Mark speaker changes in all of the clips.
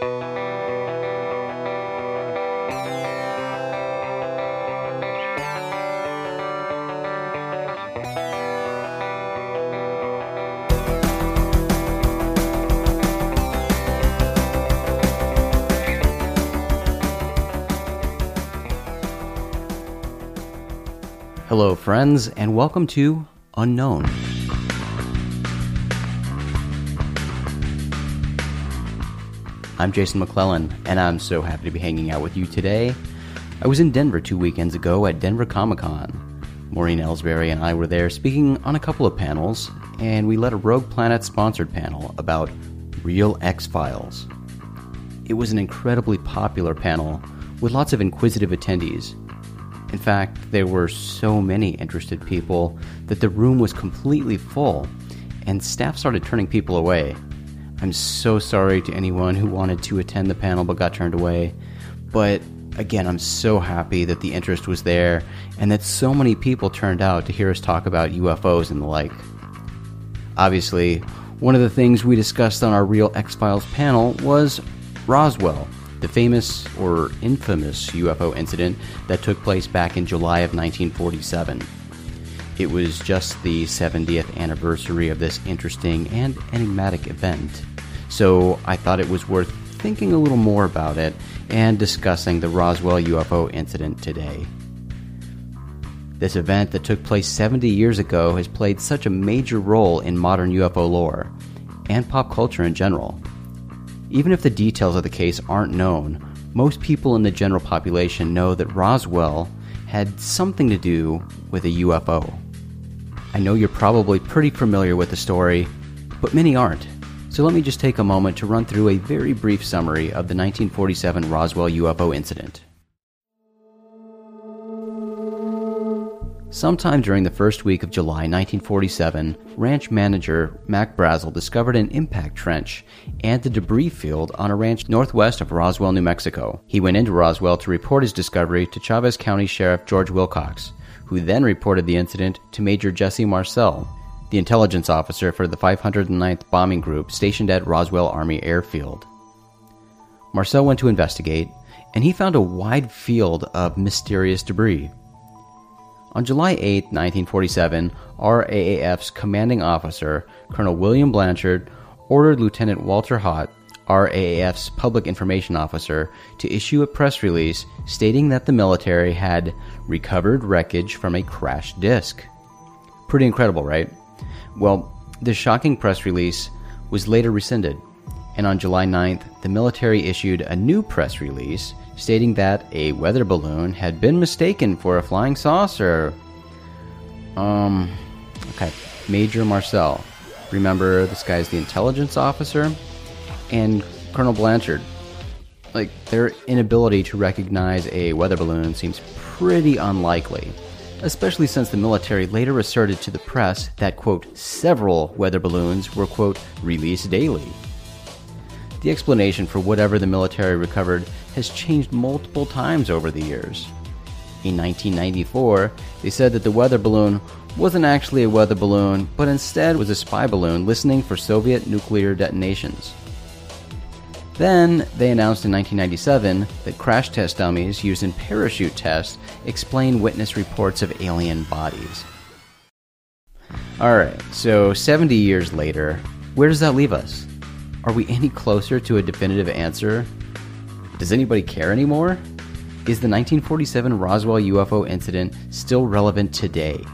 Speaker 1: Hello, friends, and welcome to Unknown. I'm Jason McClellan, and I'm so happy to be hanging out with you today. I was in Denver two weekends ago at Denver Comic Con. Maureen Elsberry and I were there speaking on a couple of panels, and we led a Rogue Planet sponsored panel about real X Files. It was an incredibly popular panel with lots of inquisitive attendees in fact, there were so many interested people that the room was completely full, and staff started turning people away. I'm so sorry to anyone who wanted to attend the panel but got turned away. But again, I'm so happy that the interest was there and that so many people turned out to hear us talk about UFOs and the like. Obviously, one of the things we discussed on our Real X Files panel was Roswell the famous or infamous UFO incident that took place back in July of 1947. It was just the 70th anniversary of this interesting and enigmatic event, so I thought it was worth thinking a little more about it and discussing the Roswell UFO incident today. This event that took place 70 years ago has played such a major role in modern UFO lore and pop culture in general. Even if the details of the case aren't known, most people in the general population know that Roswell had something to do with a UFO. I know you're probably pretty familiar with the story, but many aren't. So let me just take a moment to run through a very brief summary of the 1947 Roswell UFO incident. Sometime during the first week of July 1947, ranch manager Mac Brazel discovered an impact trench and the debris field on a ranch northwest of Roswell, New Mexico. He went into Roswell to report his discovery to Chaves County Sheriff George Wilcox, who then reported the incident to Major Jesse Marcel, the intelligence officer for the 509th Bombing Group stationed at Roswell Army Airfield. Marcel went to investigate, and he found a wide field of mysterious debris. On July 8, 1947, RAAF's commanding officer, Colonel William Blanchard, ordered Lieutenant Walter Haut, RAAF's public information officer, to issue a press release stating that the military had recovered wreckage from a crashed disc. Pretty incredible, right? Well, this shocking press release was later rescinded, and on July 9th, the military issued a new press release stating that a weather balloon had been mistaken for a flying saucer. Um, okay. Major Marcel. Remember, this guy's the intelligence officer? And Colonel Blanchard. Like, their inability to recognize a weather balloon seems pretty unlikely, especially since the military later asserted to the press that, quote, several weather balloons were, quote, released daily. The explanation for whatever the military recovered has changed multiple times over the years. In 1994, they said that the weather balloon wasn't actually a weather balloon, but instead was a spy balloon listening for Soviet nuclear detonations. Then, they announced in 1997 that crash test dummies used in parachute tests explain witness reports of alien bodies. Alright, so 70 years later, where does that leave us? Are we any closer to a definitive answer? Does anybody care anymore? Is the 1947 Roswell UFO incident still relevant today?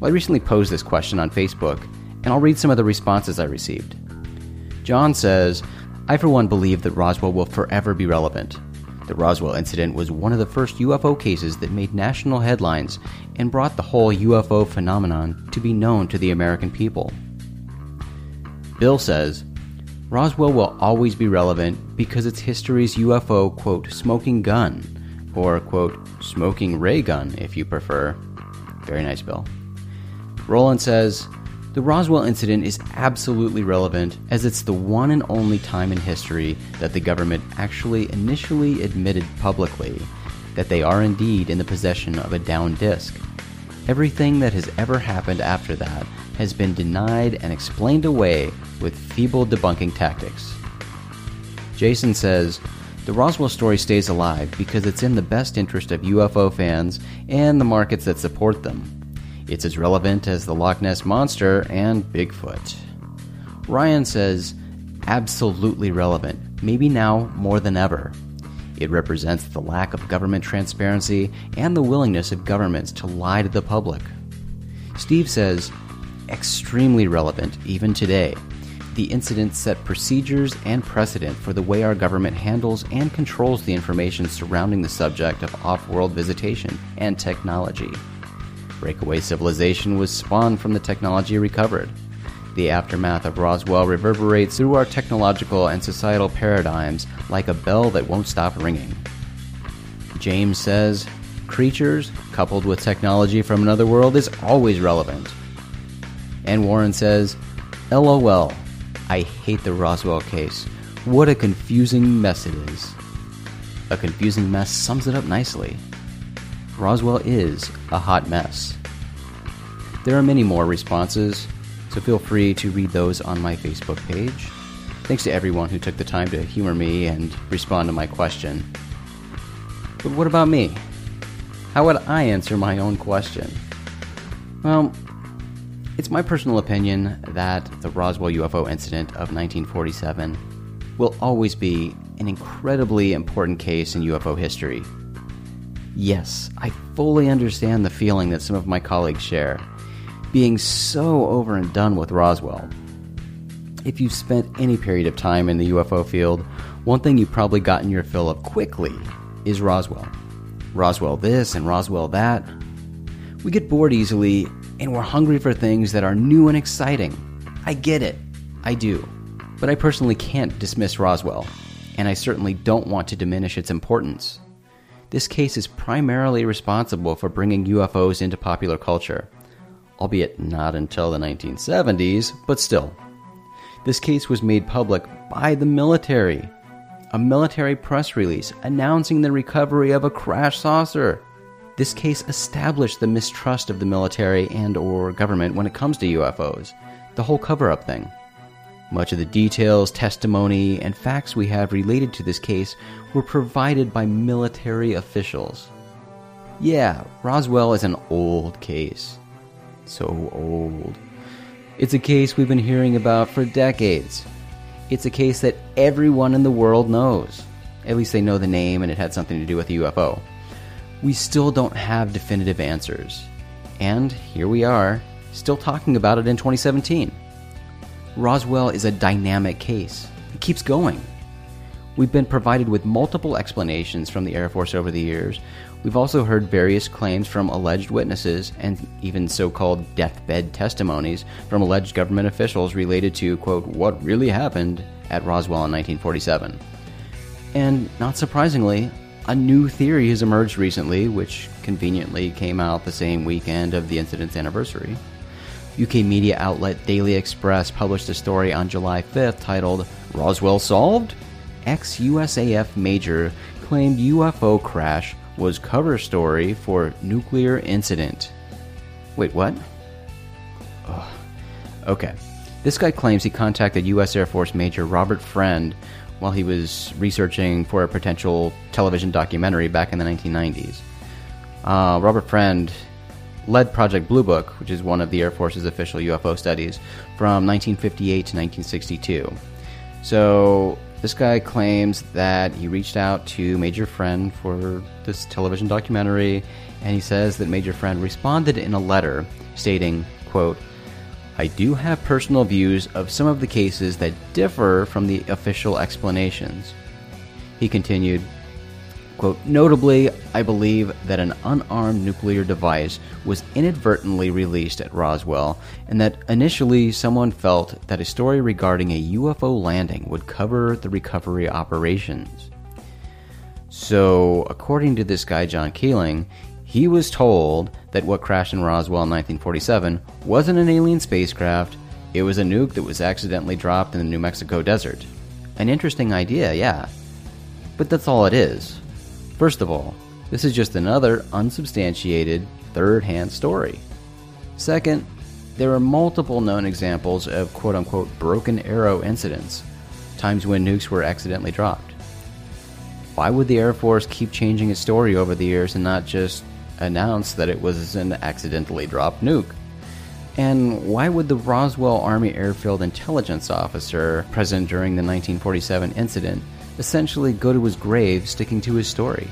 Speaker 1: Well, I recently posed this question on Facebook, and I'll read some of the responses I received. John says, I for one believe that Roswell will forever be relevant. The Roswell incident was one of the first UFO cases that made national headlines and brought the whole UFO phenomenon to be known to the American people. Bill says, Roswell will always be relevant because it's history's UFO, quote, smoking gun, or, quote, smoking ray gun, if you prefer. Very nice, Bill. Roland says, the Roswell incident is absolutely relevant as it's the one and only time in history that the government actually initially admitted publicly that they are indeed in the possession of a down disk. Everything that has ever happened after that has been denied and explained away with feeble debunking tactics. Jason says, the Roswell story stays alive because it's in the best interest of UFO fans and the markets that support them. It's as relevant as the Loch Ness Monster and Bigfoot. Ryan says, absolutely relevant, maybe now more than ever. It represents the lack of government transparency and the willingness of governments to lie to the public. Steve says, extremely relevant even today. The incident set procedures and precedent for the way our government handles and controls the information surrounding the subject of off world visitation and technology. Breakaway civilization was spawned from the technology recovered. The aftermath of Roswell reverberates through our technological and societal paradigms like a bell that won't stop ringing. James says, creatures coupled with technology from another world is always relevant. And Warren says, LOL, I hate the Roswell case. What a confusing mess it is. A confusing mess sums it up nicely. Roswell is a hot mess. There are many more responses, so feel free to read those on my Facebook page. Thanks to everyone who took the time to humor me and respond to my question. But what about me? How would I answer my own question? Well, it's my personal opinion that the Roswell UFO incident of 1947 will always be an incredibly important case in UFO history. Yes, I fully understand the feeling that some of my colleagues share being so over and done with Roswell. If you've spent any period of time in the UFO field, one thing you've probably gotten your fill of quickly is Roswell. Roswell this and Roswell that. We get bored easily, and we're hungry for things that are new and exciting. I get it. I do. But I personally can't dismiss Roswell, and I certainly don't want to diminish its importance. This case is primarily responsible for bringing UFOs into popular culture albeit not until the 1970s, but still. This case was made public by the military. A military press release announcing the recovery of a crash saucer. This case established the mistrust of the military and or government when it comes to UFOs. The whole cover-up thing. Much of the details, testimony, and facts we have related to this case were provided by military officials. Yeah, Roswell is an old case so old. It's a case we've been hearing about for decades. It's a case that everyone in the world knows. At least they know the name and it had something to do with a UFO. We still don't have definitive answers. And here we are, still talking about it in 2017. Roswell is a dynamic case. It keeps going. We've been provided with multiple explanations from the Air Force over the years, We've also heard various claims from alleged witnesses and even so called deathbed testimonies from alleged government officials related to, quote, what really happened at Roswell in 1947. And not surprisingly, a new theory has emerged recently, which conveniently came out the same weekend of the incident's anniversary. UK media outlet Daily Express published a story on July 5th titled Roswell Solved? Ex USAF Major claimed UFO crash was cover story for Nuclear Incident. Wait, what? Oh, okay. This guy claims he contacted U.S. Air Force Major Robert Friend while he was researching for a potential television documentary back in the 1990s. Uh, Robert Friend led Project Blue Book, which is one of the Air Force's official UFO studies, from 1958 to 1962. So this guy claims that he reached out to Major Friend for this television documentary, and he says that Major Friend responded in a letter stating, quote, I do have personal views of some of the cases that differ from the official explanations. He continued, Quote, Notably, I believe that an unarmed nuclear device was inadvertently released at Roswell, and that initially someone felt that a story regarding a UFO landing would cover the recovery operations. So, according to this guy, John Keeling, he was told that what crashed in Roswell in 1947 wasn't an alien spacecraft, it was a nuke that was accidentally dropped in the New Mexico desert. An interesting idea, yeah. But that's all it is. First of all, this is just another unsubstantiated, third hand story. Second, there are multiple known examples of quote unquote broken arrow incidents. times when nukes were accidentally dropped. Why would the Air Force keep changing its story over the years and not just announce that it was an accidentally dropped nuke? And why would the Roswell Army Airfield Intelligence Officer, present during the 1947 incident, essentially go to his grave sticking to his story?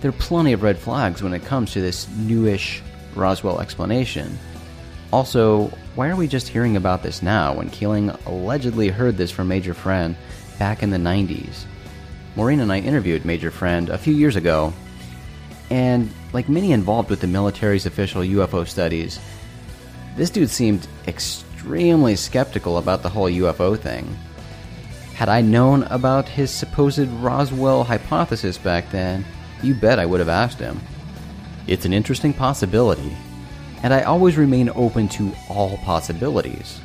Speaker 1: There are plenty of red flags when it comes to this newish Roswell explanation. Also, why are we just hearing about this now when Keeling allegedly heard this from Major Friend back in the 90s? Maureen and I interviewed Major Friend a few years ago, and like many involved with the military's official UFO studies, this dude seemed extremely skeptical about the whole UFO thing. Had I known about his supposed Roswell hypothesis back then, you bet I would have asked him. It's an interesting possibility, and I always remain open to all possibilities.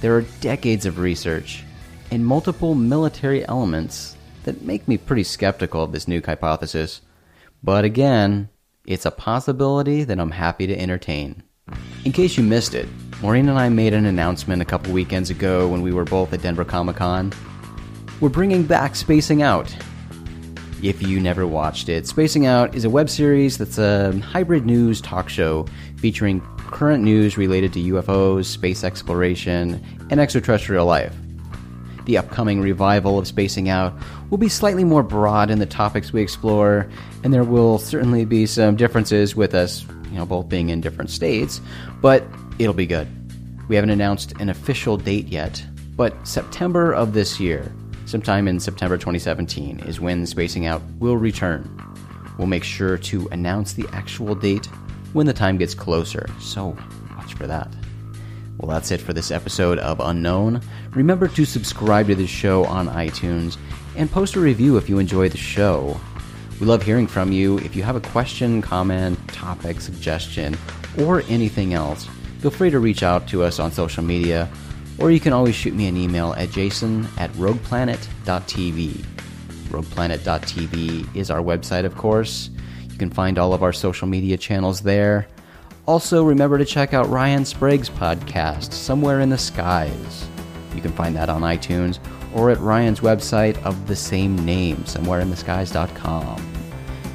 Speaker 1: There are decades of research and multiple military elements that make me pretty skeptical of this nuke hypothesis, but again, it's a possibility that I'm happy to entertain. In case you missed it, Maureen and I made an announcement a couple weekends ago when we were both at Denver Comic Con. We're bringing back Spacing Out. If you never watched it, Spacing Out is a web series that's a hybrid news talk show featuring current news related to UFOs, space exploration, and extraterrestrial life. The upcoming revival of Spacing Out will be slightly more broad in the topics we explore, and there will certainly be some differences with us you know, both being in different states, but it'll be good. We haven't announced an official date yet, but September of this year, sometime in September 2017, is when Spacing Out will return. We'll make sure to announce the actual date when the time gets closer, so watch for that. Well, that's it for this episode of Unknown. Remember to subscribe to the show on iTunes and post a review if you enjoy the show. We love hearing from you. If you have a question, comment, topic, suggestion, or anything else, feel free to reach out to us on social media, or you can always shoot me an email at jason at rogueplanet.tv. Rogueplanet.tv is our website, of course. You can find all of our social media channels there. Also, remember to check out Ryan Sprague's podcast, Somewhere in the Skies. You can find that on iTunes or at Ryan's website of the same name, somewhereintheskies.com.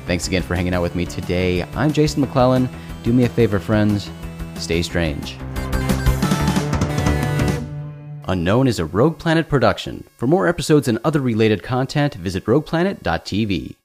Speaker 1: Thanks again for hanging out with me today. I'm Jason McClellan. Do me a favor, friends. Stay strange. Unknown is a Rogue Planet production. For more episodes and other related content, visit rogueplanet.tv.